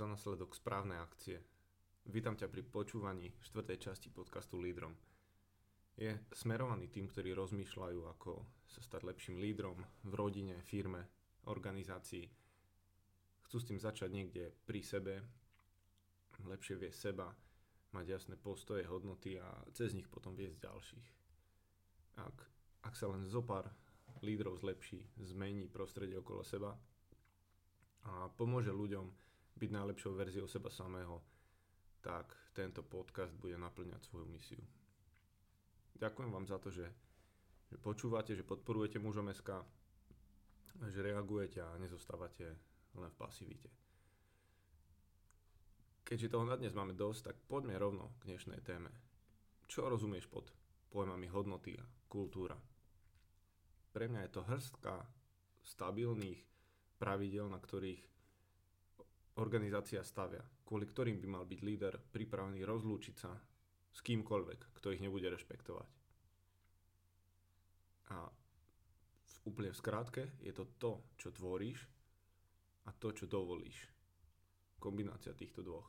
Za následok správne akcie. Vítam ťa pri počúvaní štvrtej časti podcastu Lídrom. Je smerovaný tým, ktorí rozmýšľajú, ako sa stať lepším lídrom v rodine, firme, organizácii. Chcú s tým začať niekde pri sebe, lepšie vie seba, mať jasné postoje, hodnoty a cez nich potom viesť ďalších. Ak, ak sa len zopár lídrov zlepší, zmení prostredie okolo seba, a pomôže ľuďom byť najlepšou verziou seba samého, tak tento podcast bude naplňať svoju misiu. Ďakujem vám za to, že, že počúvate, že podporujete mužom SK, že reagujete a nezostávate len v pasivite. Keďže toho na dnes máme dosť, tak poďme rovno k dnešnej téme. Čo rozumieš pod pojmami hodnoty a kultúra? Pre mňa je to hrstka stabilných, pravidel, na ktorých organizácia stavia, kvôli ktorým by mal byť líder pripravený rozlúčiť sa s kýmkoľvek, kto ich nebude rešpektovať. A v úplne v skrátke je to to, čo tvoríš a to, čo dovolíš. Kombinácia týchto dvoch.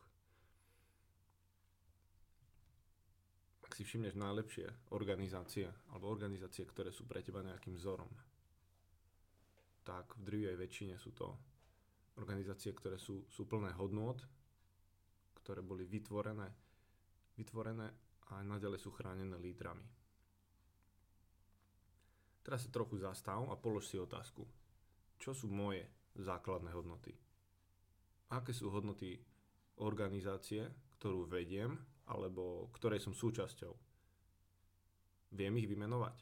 Ak si všimneš najlepšie organizácie alebo organizácie, ktoré sú pre teba nejakým vzorom, tak v drvivej väčšine sú to organizácie, ktoré sú, sú plné hodnôt, ktoré boli vytvorené, vytvorené a naďalej sú chránené lídrami. Teraz sa trochu zastav a polož si otázku. Čo sú moje základné hodnoty? Aké sú hodnoty organizácie, ktorú vediem alebo ktorej som súčasťou? Viem ich vymenovať?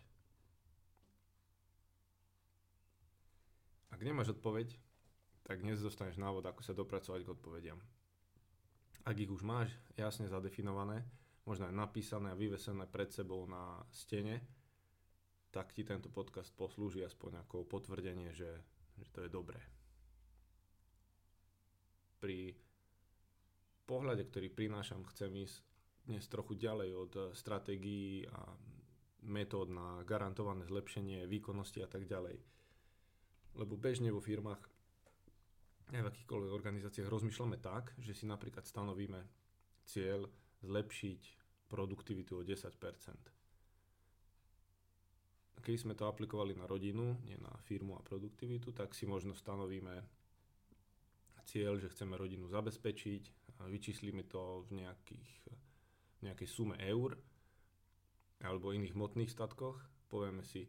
Ak nemáš odpoveď, tak dnes dostaneš návod, ako sa dopracovať k odpovediam. Ak ich už máš jasne zadefinované, možno aj napísané a vyvesené pred sebou na stene, tak ti tento podcast poslúži aspoň ako potvrdenie, že, že to je dobré. Pri pohľade, ktorý prinášam, chcem ísť dnes trochu ďalej od stratégií a metód na garantované zlepšenie výkonnosti a tak ďalej lebo bežne vo firmách aj v akýchkoľvek organizáciách rozmýšľame tak, že si napríklad stanovíme cieľ zlepšiť produktivitu o 10%. Keď sme to aplikovali na rodinu, nie na firmu a produktivitu, tak si možno stanovíme cieľ, že chceme rodinu zabezpečiť, a vyčíslime to v nejakých, nejakej sume eur alebo iných hmotných statkoch. Povieme si,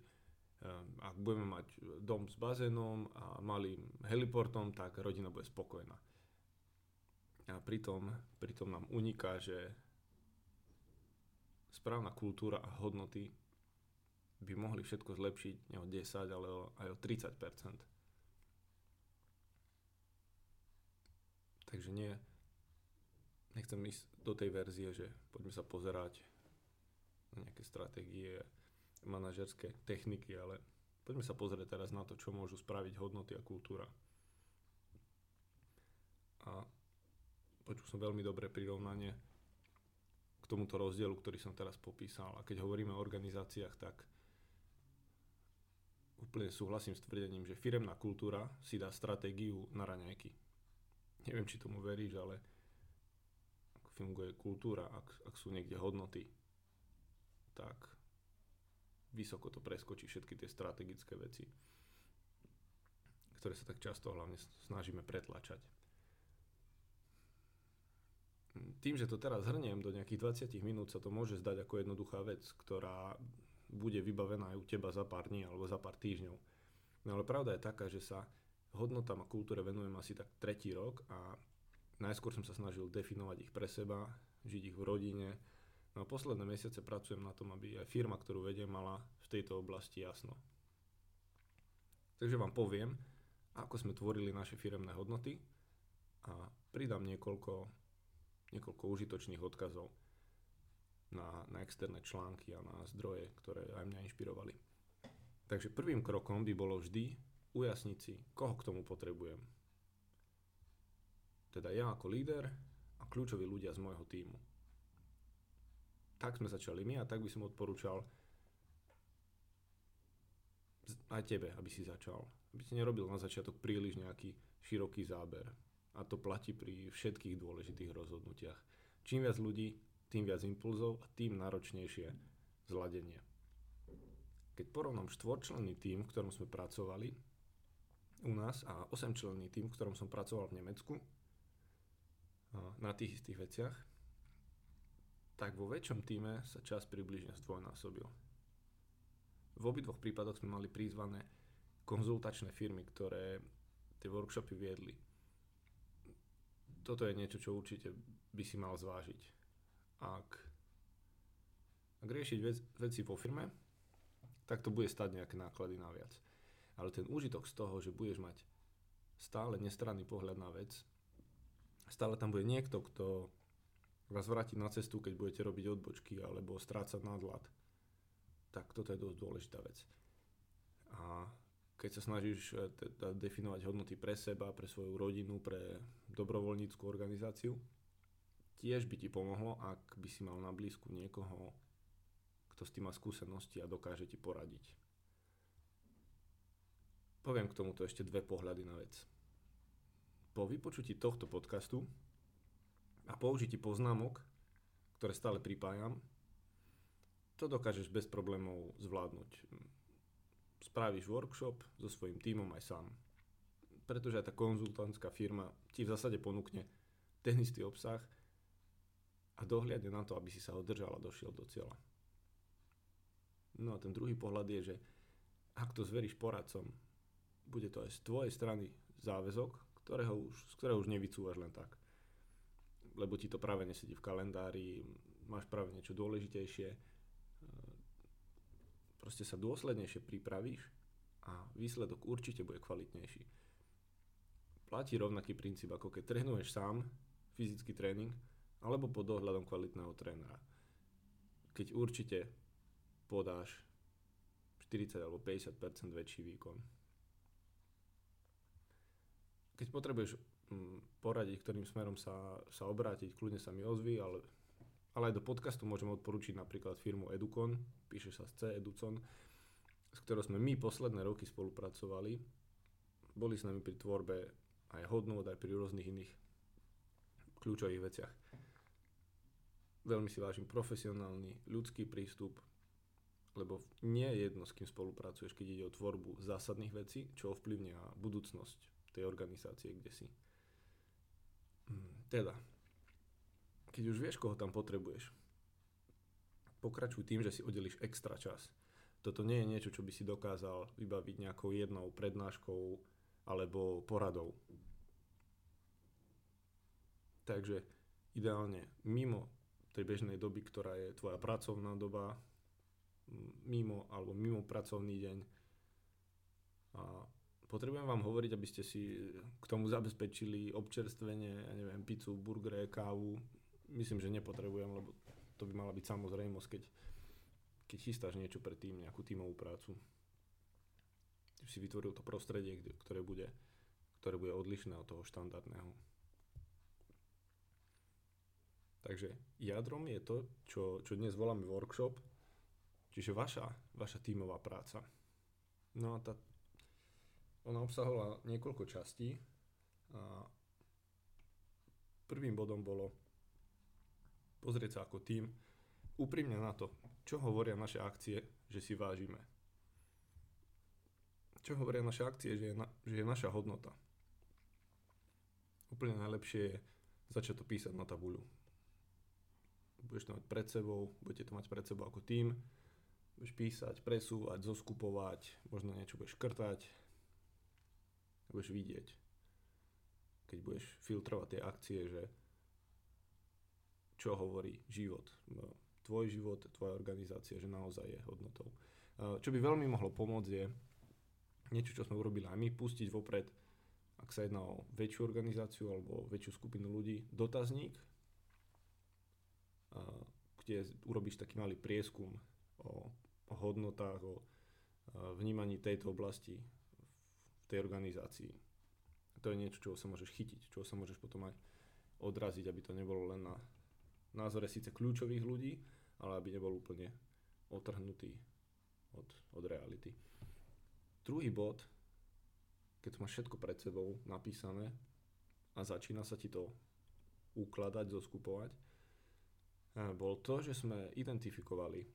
ak budeme mať dom s bazénom a malým heliportom, tak rodina bude spokojná. A pritom, pritom nám uniká, že správna kultúra a hodnoty by mohli všetko zlepšiť nie o 10, ale o, aj o 30% Takže nie, nechcem ísť do tej verzie, že poďme sa pozerať na nejaké stratégie manažerské techniky, ale poďme sa pozrieť teraz na to, čo môžu spraviť hodnoty a kultúra. A počul som veľmi dobré prirovnanie k tomuto rozdielu, ktorý som teraz popísal. A keď hovoríme o organizáciách, tak úplne súhlasím s tvrdením, že firemná kultúra si dá stratégiu na raňajky. Neviem, či tomu veríš, ale ako funguje kultúra, ak, ak sú niekde hodnoty, tak vysoko to preskočí všetky tie strategické veci, ktoré sa tak často hlavne snažíme pretlačať. Tým, že to teraz hrniem do nejakých 20 minút, sa to môže zdať ako jednoduchá vec, ktorá bude vybavená aj u teba za pár dní alebo za pár týždňov. No ale pravda je taká, že sa hodnotám a kultúre venujem asi tak tretí rok a najskôr som sa snažil definovať ich pre seba, žiť ich v rodine, No a posledné mesiace pracujem na tom, aby aj firma, ktorú vediem, mala v tejto oblasti jasno. Takže vám poviem, ako sme tvorili naše firemné hodnoty a pridám niekoľko, niekoľko užitočných odkazov na, na externé články a na zdroje, ktoré aj mňa inšpirovali. Takže prvým krokom by bolo vždy ujasniť si, koho k tomu potrebujem. Teda ja ako líder a kľúčoví ľudia z môjho týmu tak sme začali my a tak by som odporúčal aj tebe, aby si začal. Aby si nerobil na začiatok príliš nejaký široký záber. A to platí pri všetkých dôležitých rozhodnutiach. Čím viac ľudí, tým viac impulzov a tým náročnejšie zladenie. Keď porovnám štvorčlenný tým, v ktorom sme pracovali u nás a 8-členný tým, v ktorom som pracoval v Nemecku na tých istých veciach, tak vo väčšom týme sa čas približne zdvojnásobil. V obidvoch prípadoch sme mali prizvané konzultačné firmy, ktoré tie workshopy viedli. Toto je niečo, čo určite by si mal zvážiť. Ak, ak riešiť vec, veci vo firme, tak to bude stať nejaké náklady naviac. Ale ten úžitok z toho, že budeš mať stále nestranný pohľad na vec, stále tam bude niekto, kto vás vrátiť na cestu, keď budete robiť odbočky alebo strácať nadlad. Tak toto je dosť dôležitá vec. A keď sa snažíš e, teda definovať hodnoty pre seba, pre svoju rodinu, pre dobrovoľníckú organizáciu, tiež by ti pomohlo, ak by si mal na blízku niekoho, kto s tým má skúsenosti a dokáže ti poradiť. Poviem k tomuto ešte dve pohľady na vec. Po vypočutí tohto podcastu a použití poznámok, ktoré stále pripájam, to dokážeš bez problémov zvládnuť. Spravíš workshop so svojím tímom aj sám. Pretože aj tá konzultantská firma ti v zásade ponúkne ten istý obsah a dohliadne na to, aby si sa ho držal a došiel do cieľa. No a ten druhý pohľad je, že ak to zveríš poradcom, bude to aj z tvojej strany záväzok, ktorého už, z ktorého už nevycúvaš len tak lebo ti to práve nesedí v kalendári, máš práve niečo dôležitejšie, e, proste sa dôslednejšie pripravíš a výsledok určite bude kvalitnejší. Platí rovnaký princíp, ako keď trénuješ sám, fyzický tréning, alebo pod dohľadom kvalitného trénera. Keď určite podáš 40 alebo 50% väčší výkon. Keď potrebuješ poradiť, ktorým smerom sa, sa obrátiť, kľudne sa mi ozví, ale, ale aj do podcastu môžem odporučiť napríklad firmu Educon, píše sa z C Educon, s ktorou sme my posledné roky spolupracovali. Boli s nami pri tvorbe aj hodnôt, aj pri rôznych iných kľúčových veciach. Veľmi si vážim profesionálny, ľudský prístup, lebo nie je jedno, s kým spolupracuješ, keď ide o tvorbu zásadných vecí, čo ovplyvnia budúcnosť tej organizácie, kde si. Teda, keď už vieš, koho tam potrebuješ, pokračuj tým, že si odelíš extra čas. Toto nie je niečo, čo by si dokázal vybaviť nejakou jednou prednáškou alebo poradou. Takže ideálne mimo tej bežnej doby, ktorá je tvoja pracovná doba, mimo alebo mimo pracovný deň a potrebujem vám hovoriť, aby ste si k tomu zabezpečili občerstvenie, ja neviem, pizzu, burgere, kávu. Myslím, že nepotrebujem, lebo to by mala byť samozrejmosť, keď, keď chystáš niečo pre tým, nejakú tímovú prácu. Si vytvoril to prostredie, ktoré bude, ktoré bude odlišné od toho štandardného. Takže jadrom je to, čo, čo dnes voláme workshop, čiže vaša, vaša tímová práca. No a tá ona obsahovala niekoľko častí a prvým bodom bolo pozrieť sa ako tým úprimne na to, čo hovoria naše akcie, že si vážime. Čo hovoria naše akcie, že je, na, že je naša hodnota. Úplne najlepšie je začať to písať na tabuľu. Budeš to mať pred sebou, budete to mať pred sebou ako tým, budeš písať, presúvať, zoskupovať, možno niečo budeš škrtať, budeš vidieť, keď budeš filtrovať tie akcie, že čo hovorí život, no, tvoj život, tvoja organizácia, že naozaj je hodnotou. Čo by veľmi mohlo pomôcť je niečo, čo sme urobili aj my, pustiť vopred, ak sa jedná o väčšiu organizáciu alebo väčšiu skupinu ľudí, dotazník, kde urobíš taký malý prieskum o, hodnotách, o vnímaní tejto oblasti tej organizácii. To je niečo, čoho sa môžeš chytiť, čoho sa môžeš potom aj odraziť, aby to nebolo len na názore síce kľúčových ľudí, ale aby nebol úplne otrhnutý od, od reality. Druhý bod keď máš všetko pred sebou napísané a začína sa ti to ukladať, zoskupovať, bol to, že sme identifikovali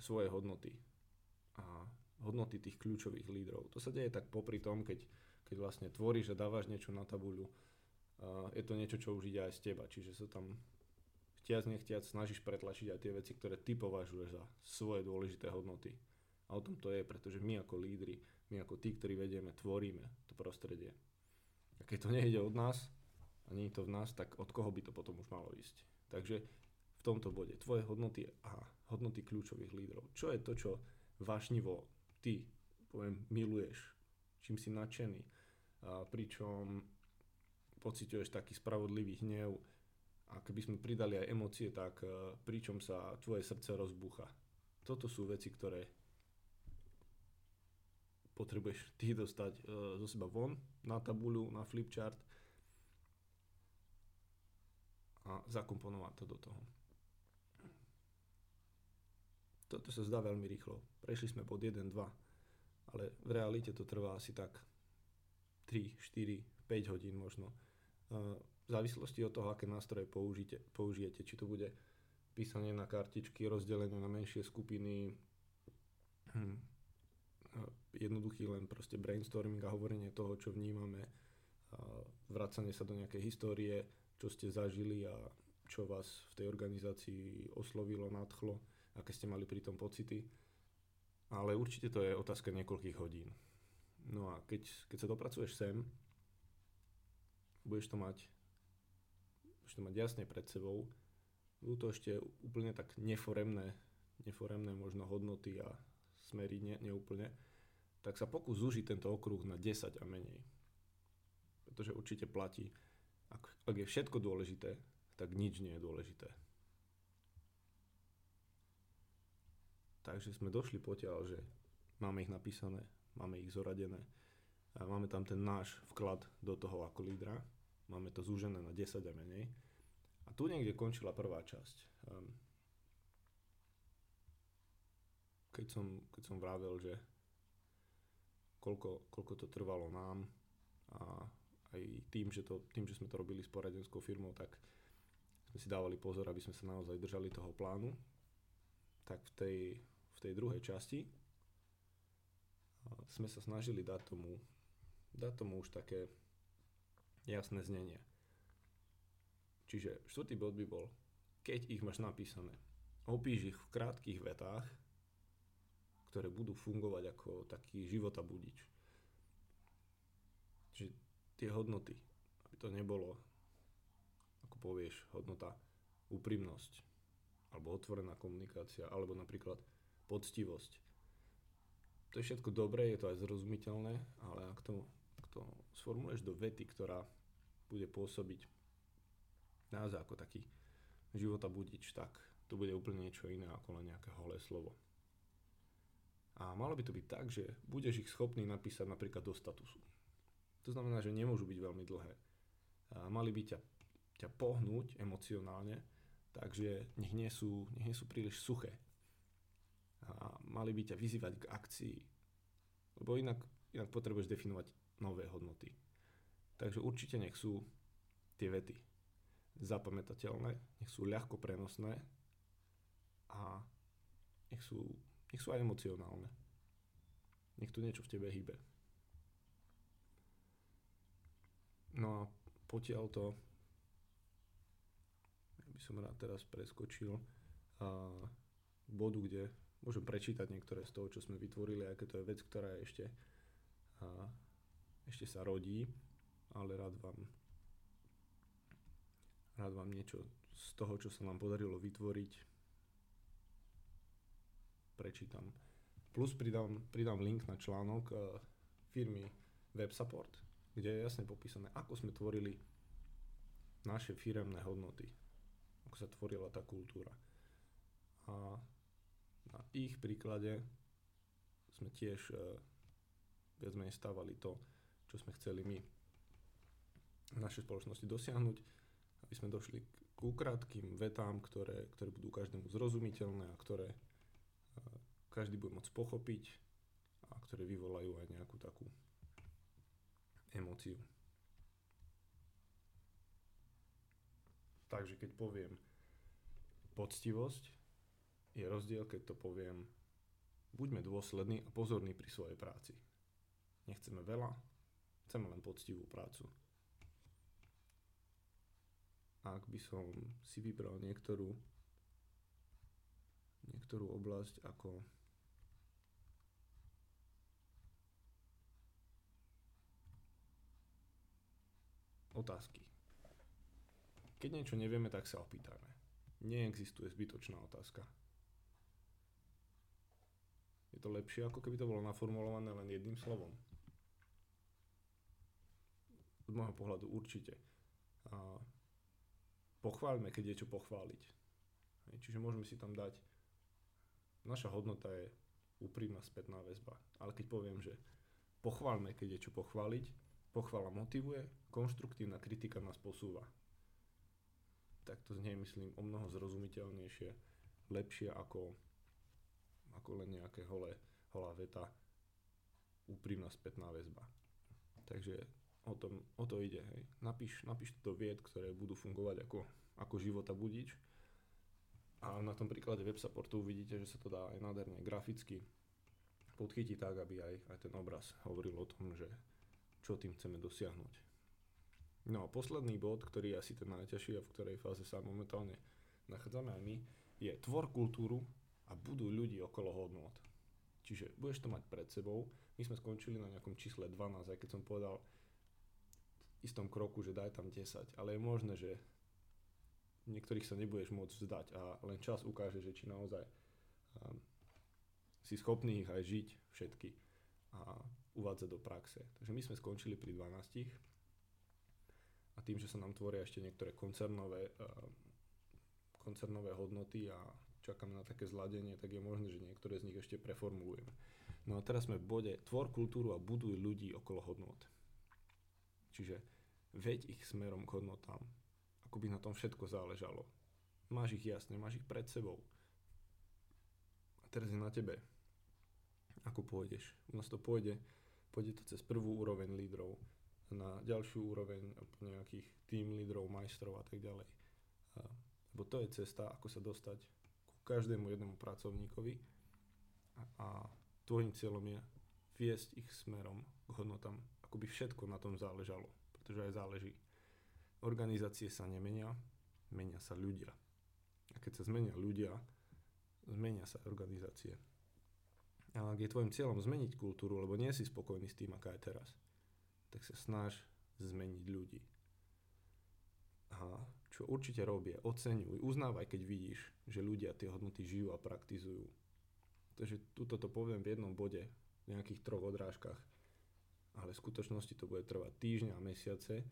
svoje hodnoty hodnoty tých kľúčových lídrov. To sa deje tak popri tom, keď, keď vlastne tvoríš a dávaš niečo na tabuľu, je to niečo, čo už ide aj z teba, čiže sa tam chtiac nechtiac snažíš pretlačiť aj tie veci, ktoré ty považuješ za svoje dôležité hodnoty. A o tom to je, pretože my ako lídry, my ako tí, ktorí vedieme, tvoríme to prostredie. A keď to nejde od nás a nie je to v nás, tak od koho by to potom už malo ísť. Takže v tomto bode tvoje hodnoty a hodnoty kľúčových lídrov. Čo je to, čo vášnivo ty, poviem, miluješ, čím si nadšený, a pričom pociťuješ taký spravodlivý hnev a keby sme pridali aj emócie, tak e, pričom sa tvoje srdce rozbúcha. Toto sú veci, ktoré potrebuješ ty dostať e, zo seba von na tabuľu, na flipchart a zakomponovať to do toho. Toto sa zdá veľmi rýchlo. Prešli sme pod 1, 2, ale v realite to trvá asi tak 3, 4, 5 hodín možno v závislosti od toho, aké nástroje použijete, použijete, či to bude písanie na kartičky, rozdelenie na menšie skupiny, hm, jednoduchý len proste brainstorming a hovorenie toho, čo vnímame, vracanie sa do nejakej histórie, čo ste zažili a čo vás v tej organizácii oslovilo, nadchlo, aké ste mali pri tom pocity. Ale určite to je otázka niekoľkých hodín. No a keď, keď sa dopracuješ sem, budeš to mať budeš to mať jasne pred sebou. Budú to ešte úplne tak neforemné, neforemné možno hodnoty a smery ne, neúplne. Tak sa pokus zúžiť tento okruh na 10 a menej. Pretože určite platí, ak, ak je všetko dôležité, tak nič nie je dôležité. Takže sme došli potiaľ, že máme ich napísané, máme ich zoradené, a máme tam ten náš vklad do toho ako lídra. Máme to zúžené na 10 a menej. A tu niekde končila prvá časť. Um, keď, som, keď som vravel, že koľko, koľko to trvalo nám a aj tým že, to, tým, že sme to robili s poradenskou firmou, tak sme si dávali pozor, aby sme sa naozaj držali toho plánu. Tak v tej, v tej druhej časti sme sa snažili dať tomu dá tomu už také jasné znenie. Čiže štvrtý bod by bol, keď ich máš napísané, opíš ich v krátkých vetách, ktoré budú fungovať ako taký života budič. Čiže tie hodnoty, aby to nebolo, ako povieš, hodnota úprimnosť, alebo otvorená komunikácia, alebo napríklad poctivosť. To je všetko dobré, je to aj zrozumiteľné, ale ak to to sformuluješ do vety, ktorá bude pôsobiť naozaj ako taký života budič, tak to bude úplne niečo iné ako len nejaké holé slovo. A malo by to byť tak, že budeš ich schopný napísať napríklad do statusu. To znamená, že nemôžu byť veľmi dlhé. A mali by ťa, ťa pohnúť emocionálne, takže nech nie, sú, nech nie sú príliš suché. A mali by ťa vyzývať k akcii. Lebo inak, inak potrebuješ definovať nové hodnoty. Takže určite nech sú tie vety zapamätateľné, nech sú ľahko prenosné a nech sú, nech sú aj emocionálne. Nech tu niečo v tebe hýbe. No a potiaľ to by som rád teraz preskočil a, bodu, kde môžem prečítať niektoré z toho, čo sme vytvorili, aké to je vec, ktorá ešte a, ešte sa rodí, ale rád vám rád vám niečo z toho, čo sa nám podarilo vytvoriť, prečítam. Plus pridám, pridám link na článok uh, firmy WebSupport, kde je jasne popísané, ako sme tvorili naše firemné hodnoty, ako sa tvorila tá kultúra. A na ich príklade sme tiež uh, viac menej stávali to, čo sme chceli my v našej spoločnosti dosiahnuť, aby sme došli k ukrátkým vetám, ktoré, ktoré budú každému zrozumiteľné a ktoré každý bude môcť pochopiť a ktoré vyvolajú aj nejakú takú emóciu. Takže keď poviem poctivosť, je rozdiel, keď to poviem buďme dôslední a pozorní pri svojej práci. Nechceme veľa, chceme len poctivú prácu. Ak by som si vybral niektorú niektorú oblasť ako otázky. Keď niečo nevieme, tak sa opýtajme. Neexistuje zbytočná otázka. Je to lepšie, ako keby to bolo naformulované len jedným slovom. Z môjho pohľadu určite. A pochváľme, keď je čo pochváliť. Čiže môžeme si tam dať naša hodnota je úprimná spätná väzba. Ale keď poviem, že pochváľme, keď je čo pochváliť, pochvála motivuje, konštruktívna kritika nás posúva. Tak to znie, myslím, o mnoho zrozumiteľnejšie, lepšie ako, ako len nejaké holé, holá veta, úprimná spätná väzba. Takže o, tom, o to ide. Hej. Napíš, napíš to vied, ktoré budú fungovať ako, ako života budič a na tom príklade web supportu uvidíte, že sa to dá aj nádherne graficky podchytiť tak, aby aj, aj ten obraz hovoril o tom, že čo tým chceme dosiahnuť. No a posledný bod, ktorý je asi ten najťažší a v ktorej fáze sa momentálne nachádzame aj my, je tvor kultúru a budú ľudí okolo hodnot. Čiže budeš to mať pred sebou. My sme skončili na nejakom čísle 12, aj keď som povedal v istom kroku, že daj tam 10, ale je možné, že niektorých sa nebudeš môcť vzdať a len čas ukáže, že či naozaj um, si schopný ich aj žiť všetky a uvádzať do praxe. Takže my sme skončili pri 12 a tým, že sa nám tvoria ešte niektoré koncernové, uh, koncernové hodnoty a čakáme na také zladenie, tak je možné, že niektoré z nich ešte preformulujeme. No a teraz sme v bode tvor kultúru a buduj ľudí okolo hodnot. Čiže veď ich smerom k hodnotám, ako by na tom všetko záležalo. Máš ich jasne, máš ich pred sebou. A teraz je na tebe, ako pôjdeš. U nás to pôjde, pôjde to cez prvú úroveň lídrov, na ďalšiu úroveň nejakých tým lídrov, majstrov a tak ďalej. Lebo to je cesta, ako sa dostať každému jednému pracovníkovi a, tvojim cieľom je viesť ich smerom k hodnotám, ako by všetko na tom záležalo, pretože aj záleží Organizácie sa nemenia, menia sa ľudia. A keď sa zmenia ľudia, zmenia sa organizácie. A ak je tvojim cieľom zmeniť kultúru, lebo nie si spokojný s tým, aká je teraz, tak sa snaž zmeniť ľudí. A čo určite robie, oceňuj, uznávaj, keď vidíš, že ľudia tie hodnoty žijú a praktizujú. Takže túto to poviem v jednom bode, v nejakých troch odrážkach, ale v skutočnosti to bude trvať týždňa a mesiace,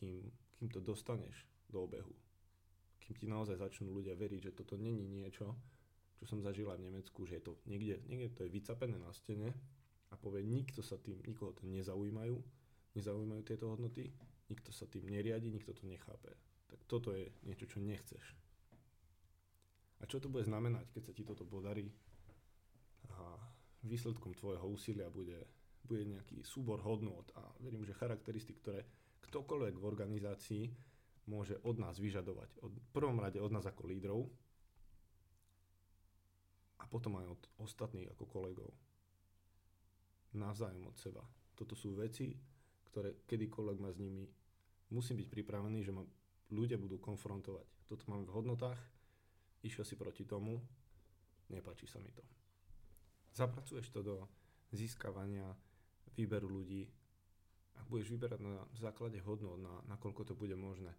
kým, kým to dostaneš do obehu. Kým ti naozaj začnú ľudia veriť, že toto není niečo, čo som zažila v Nemecku, že je to niekde, niekde to je vycapené na stene a povie, nikto sa tým, nikoho to nezaujímajú, nezaujímajú tieto hodnoty, nikto sa tým neriadi, nikto to nechápe. Tak toto je niečo, čo nechceš. A čo to bude znamenať, keď sa ti toto podarí? A výsledkom tvojho úsilia bude, bude nejaký súbor hodnot a verím, že charakteristik, ktoré ktokoľvek v organizácii môže od nás vyžadovať. Od, prvom rade od nás ako lídrov a potom aj od ostatných ako kolegov. Navzájom od seba. Toto sú veci, ktoré kedykoľvek ma s nimi musím byť pripravený, že ma ľudia budú konfrontovať. Toto mám v hodnotách, išiel si proti tomu, nepáči sa mi to. Zapracuješ to do získavania výberu ľudí, ak budeš vyberať na základe hodnot, na, nakoľko to bude možné,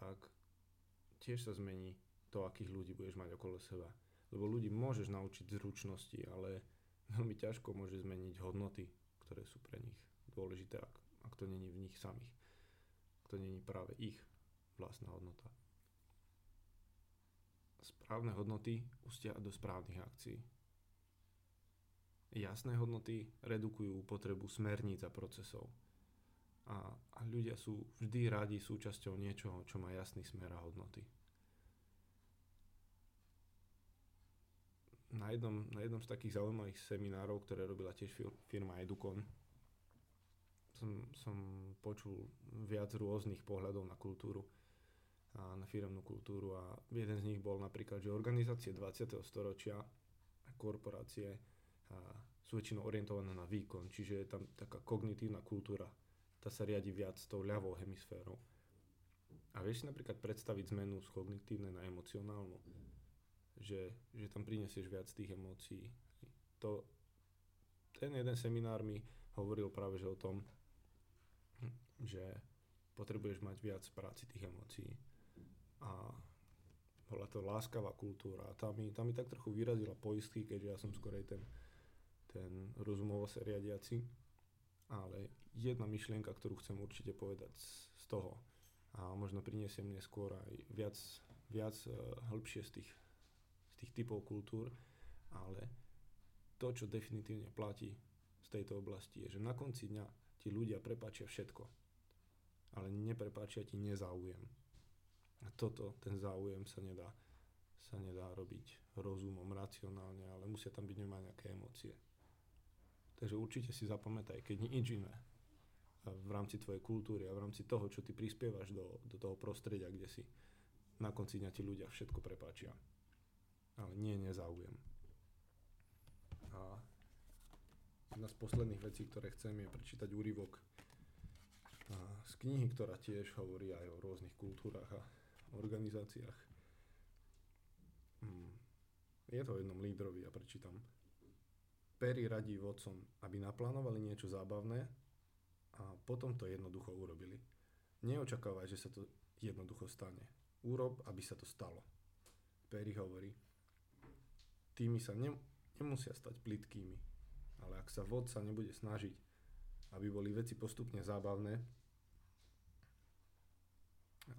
tak tiež sa zmení to, akých ľudí budeš mať okolo seba. Lebo ľudí môžeš naučiť zručnosti, ale veľmi ťažko môže zmeniť hodnoty, ktoré sú pre nich dôležité, ak, ak to není v nich samých. Ak to není práve ich vlastná hodnota. Správne hodnoty ustia do správnych akcií. Jasné hodnoty redukujú potrebu smerníc a procesov. A, a ľudia sú vždy radi súčasťou niečoho, čo má jasný smer a hodnoty. Na jednom, na jednom z takých zaujímavých seminárov, ktoré robila tiež firma Educon, som, som počul viac rôznych pohľadov na kultúru a na firemnú kultúru a jeden z nich bol napríklad, že organizácie 20. storočia a korporácie a sú väčšinou orientované na výkon, čiže je tam taká kognitívna kultúra, tá sa riadi viac tou ľavou hemisférou. A vieš si napríklad predstaviť zmenu z kognitívnej na emocionálnu? Že, že tam prinesieš viac tých emócií. To, ten jeden seminár mi hovoril práve že o tom, že potrebuješ mať viac práci tých emócií. A bola to láskavá kultúra. A tá mi, tá mi tak trochu vyrazila poistky, keďže ja som skorej ten, ten rozumovo sa. Ale jedna myšlienka, ktorú chcem určite povedať z, toho, a možno prinesiem neskôr aj viac, viac uh, hĺbšie z tých tých typov kultúr, ale to, čo definitívne platí z tejto oblasti, je, že na konci dňa ti ľudia prepáčia všetko, ale neprepáčia ti nezáujem. A toto, ten záujem sa nedá, sa nedá robiť rozumom, racionálne, ale musia tam byť nemá nejaké emócie. Takže určite si zapamätaj, keď nič iné v rámci tvojej kultúry a v rámci toho, čo ty prispievaš do, do toho prostredia, kde si na konci dňa ti ľudia všetko prepáčia ale nie nezáujem. A jedna z posledných vecí, ktoré chcem, je prečítať úryvok z knihy, ktorá tiež hovorí aj o rôznych kultúrach a organizáciách. Hmm. Je to o jednom lídrovi, ja prečítam. Perry radí vodcom, aby naplánovali niečo zábavné a potom to jednoducho urobili. Neočakávaj, že sa to jednoducho stane. Urob, aby sa to stalo. Perry hovorí, Týmy sa ne, nemusia stať plitkými, ale ak sa vodca nebude snažiť, aby boli veci postupne zábavné,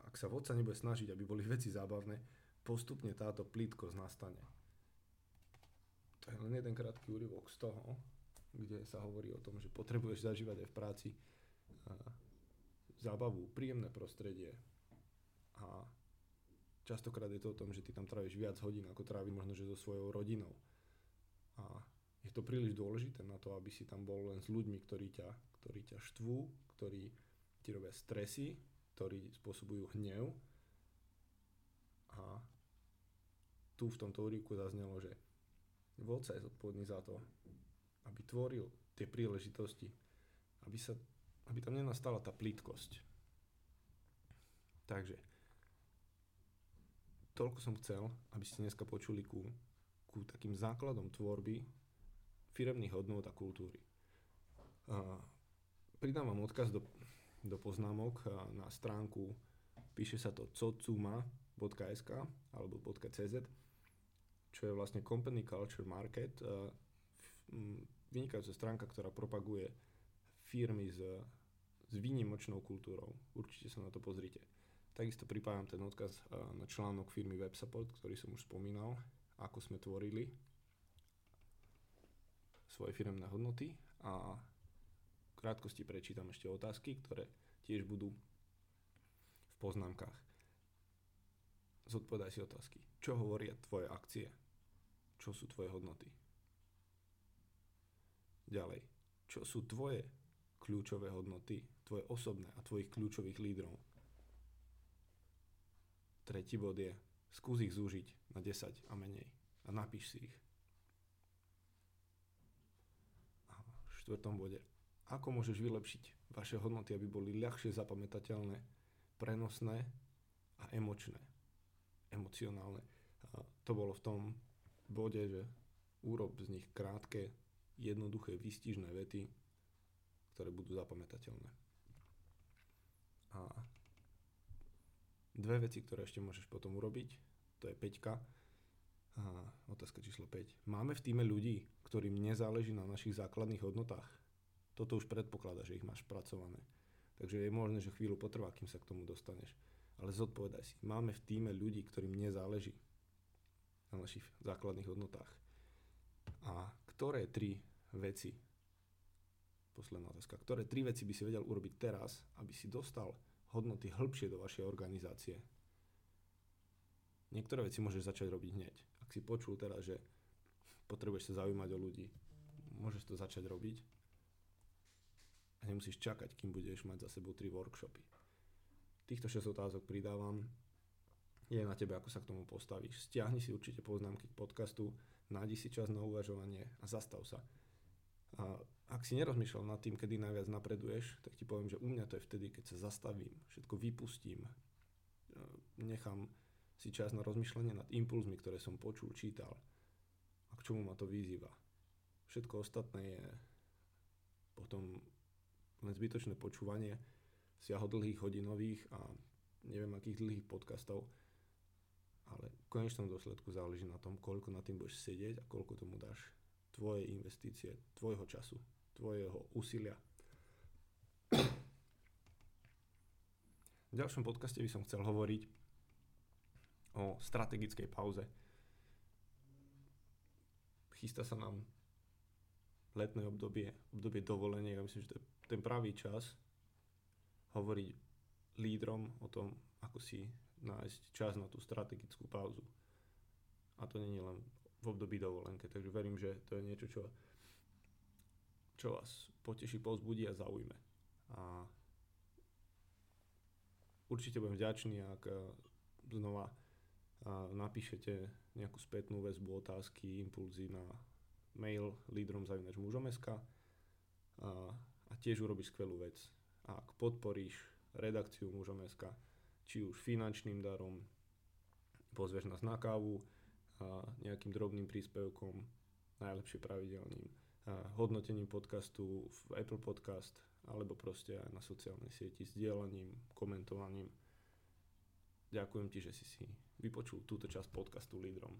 ak sa vodca nebude snažiť, aby boli veci zábavné, postupne táto plitkosť nastane. To je len jeden krátky úryvok z toho, kde sa hovorí o tom, že potrebuješ zažívať aj v práci zábavu, príjemné prostredie a Častokrát je to o tom, že ty tam tráviš viac hodín, ako trávi možno, že so svojou rodinou. A je to príliš dôležité na to, aby si tam bol len s ľuďmi, ktorí ťa, ktorí ťa štvú, ktorí ti robia stresy, ktorí spôsobujú hnev. A tu v tomto úriku zaznelo, že vodca je zodpovedný za to, aby tvoril tie príležitosti, aby, sa, aby tam nenastala tá plítkosť. Takže toľko som chcel, aby ste dneska počuli ku, ku takým základom tvorby firemných hodnôt a kultúry. Uh, pridám vám odkaz do, do poznámok na stránku, píše sa to cocuma.sk alebo .cz, čo je vlastne Company Culture Market, vynikajúca stránka, ktorá propaguje firmy s, s výnimočnou kultúrou. Určite sa na to pozrite. Takisto pripájam ten odkaz na článok firmy WebSupport, ktorý som už spomínal, ako sme tvorili svoje firmné hodnoty a v krátkosti prečítam ešte otázky, ktoré tiež budú v poznámkach. Zodpovedaj si otázky. Čo hovoria tvoje akcie? Čo sú tvoje hodnoty? Ďalej. Čo sú tvoje kľúčové hodnoty, tvoje osobné a tvojich kľúčových lídrov? Tretí bod je, skús ich zúžiť na 10 a menej a napíš si ich. A v štvrtom bode, ako môžeš vylepšiť vaše hodnoty, aby boli ľahšie zapamätateľné, prenosné a emočné, emocionálne. A to bolo v tom bode, že urob z nich krátke, jednoduché, výstižné vety, ktoré budú zapamätateľné. A Dve veci, ktoré ešte môžeš potom urobiť, to je peťka. A otázka číslo 5. Máme v týme ľudí, ktorým nezáleží na našich základných hodnotách? Toto už predpokladá, že ich máš pracované. Takže je možné, že chvíľu potrvá, kým sa k tomu dostaneš. Ale zodpovedaj si, máme v týme ľudí, ktorým nezáleží na našich základných hodnotách. A ktoré tri veci, posledná otázka, ktoré tri veci by si vedel urobiť teraz, aby si dostal hodnoty hĺbšie do vašej organizácie. Niektoré veci môžeš začať robiť hneď. Ak si počul teraz, že potrebuješ sa zaujímať o ľudí, môžeš to začať robiť a nemusíš čakať, kým budeš mať za sebou tri workshopy. Týchto 6 otázok pridávam. Je na tebe, ako sa k tomu postavíš. Stiahni si určite poznámky k podcastu, nájdi si čas na uvažovanie a zastav sa. A ak si nerozmýšľal nad tým, kedy najviac napreduješ, tak ti poviem, že u mňa to je vtedy, keď sa zastavím, všetko vypustím, e, nechám si čas na rozmýšľanie nad impulzmi, ktoré som počul, čítal a k čomu ma to vyzýva. Všetko ostatné je potom len zbytočné počúvanie siaho dlhých hodinových a neviem akých dlhých podcastov, ale v konečnom dôsledku záleží na tom, koľko na tým budeš sedieť a koľko tomu dáš tvoje investície, tvojho času, tvojho úsilia. V ďalšom podcaste by som chcel hovoriť o strategickej pauze. Chystá sa nám letné obdobie, obdobie dovolenia. Ja myslím, že to je ten pravý čas hovoriť lídrom o tom, ako si nájsť čas na tú strategickú pauzu. A to nie je len v období dovolenke, takže verím, že to je niečo, čo, čo vás poteší, pozbudí a zaujme. A určite budem vďačný, ak eh, znova eh, napíšete nejakú spätnú väzbu, otázky, impulzy na mail lídrom zavinač mužom.sk a, a tiež urobíš skvelú vec. Ak podporíš redakciu mužom.sk, či už finančným darom, pozveš nás na kávu, a nejakým drobným príspevkom, najlepšie pravidelným, hodnotením podcastu v Apple Podcast, alebo proste aj na sociálnej sieti, sdielaním, komentovaním. Ďakujem ti, že si si vypočul túto časť podcastu Lídrom.